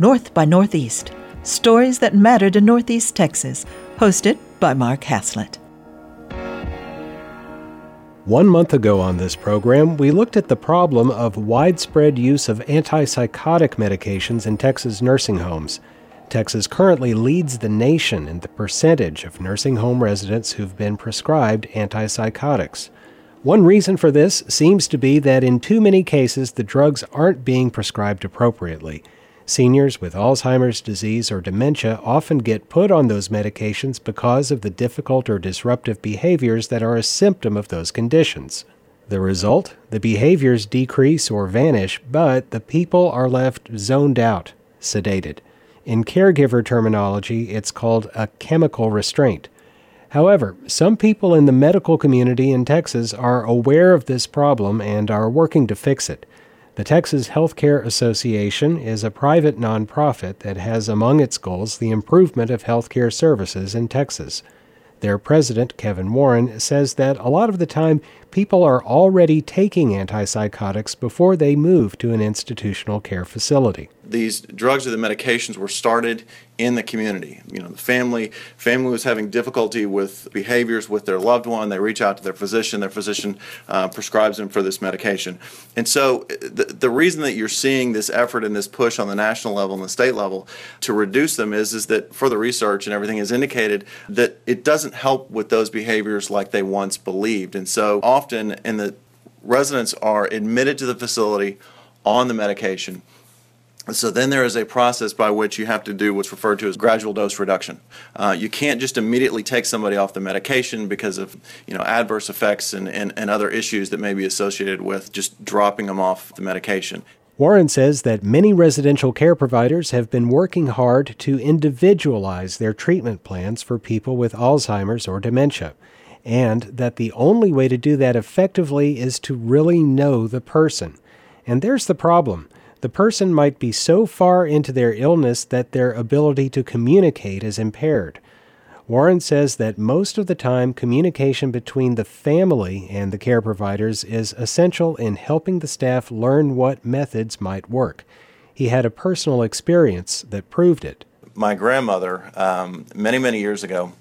North by Northeast Stories that Matter to Northeast Texas, hosted by Mark Haslett. One month ago on this program, we looked at the problem of widespread use of antipsychotic medications in Texas nursing homes. Texas currently leads the nation in the percentage of nursing home residents who've been prescribed antipsychotics. One reason for this seems to be that in too many cases the drugs aren't being prescribed appropriately. Seniors with Alzheimer's disease or dementia often get put on those medications because of the difficult or disruptive behaviors that are a symptom of those conditions. The result? The behaviors decrease or vanish, but the people are left zoned out, sedated. In caregiver terminology, it's called a chemical restraint. However, some people in the medical community in Texas are aware of this problem and are working to fix it. The Texas Healthcare Association is a private nonprofit that has among its goals the improvement of healthcare services in Texas. Their president, Kevin Warren, says that a lot of the time people are already taking antipsychotics before they move to an institutional care facility these drugs or the medications were started in the community. You know, the family family was having difficulty with behaviors with their loved one. They reach out to their physician. Their physician uh, prescribes them for this medication. And so, the, the reason that you're seeing this effort and this push on the national level and the state level to reduce them is is that further research and everything has indicated that it doesn't help with those behaviors like they once believed. And so, often, in the residents are admitted to the facility on the medication so then there is a process by which you have to do what's referred to as gradual dose reduction. Uh, you can't just immediately take somebody off the medication because of you know adverse effects and, and, and other issues that may be associated with just dropping them off the medication. Warren says that many residential care providers have been working hard to individualize their treatment plans for people with Alzheimer's or dementia, and that the only way to do that effectively is to really know the person. And there's the problem the person might be so far into their illness that their ability to communicate is impaired. Warren says that most of the time, communication between the family and the care providers is essential in helping the staff learn what methods might work. He had a personal experience that proved it. My grandmother, um, many, many years ago,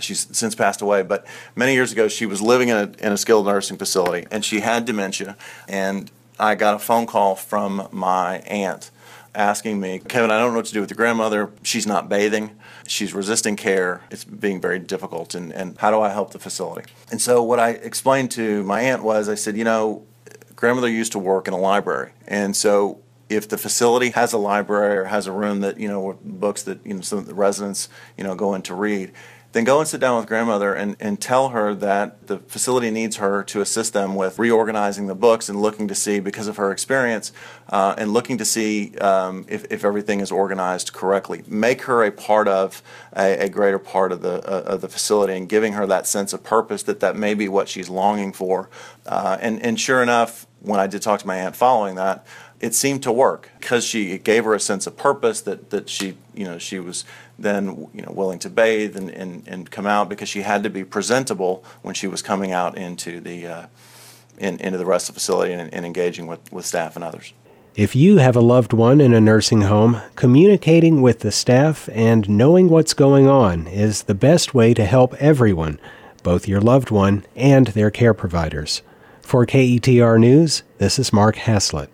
she's since passed away, but many years ago, she was living in a, in a skilled nursing facility and she had dementia. And I got a phone call from my aunt asking me, Kevin, I don't know what to do with your grandmother. She's not bathing. She's resisting care. It's being very difficult. And, and how do I help the facility? And so, what I explained to my aunt was I said, you know, grandmother used to work in a library. And so, if the facility has a library or has a room that, you know, with books that, you know, some of the residents, you know, go in to read, then go and sit down with grandmother and, and tell her that the facility needs her to assist them with reorganizing the books and looking to see, because of her experience, uh, and looking to see um, if, if everything is organized correctly. Make her a part of a, a greater part of the, uh, of the facility and giving her that sense of purpose that that may be what she's longing for. Uh, and, and sure enough, when I did talk to my aunt following that, it seemed to work because she gave her a sense of purpose that, that she you know she was then you know willing to bathe and, and, and come out because she had to be presentable when she was coming out into the uh, in, into the rest of the facility and, and engaging with, with staff and others. If you have a loved one in a nursing home, communicating with the staff and knowing what's going on is the best way to help everyone, both your loved one and their care providers. For KETR News, this is Mark Haslett.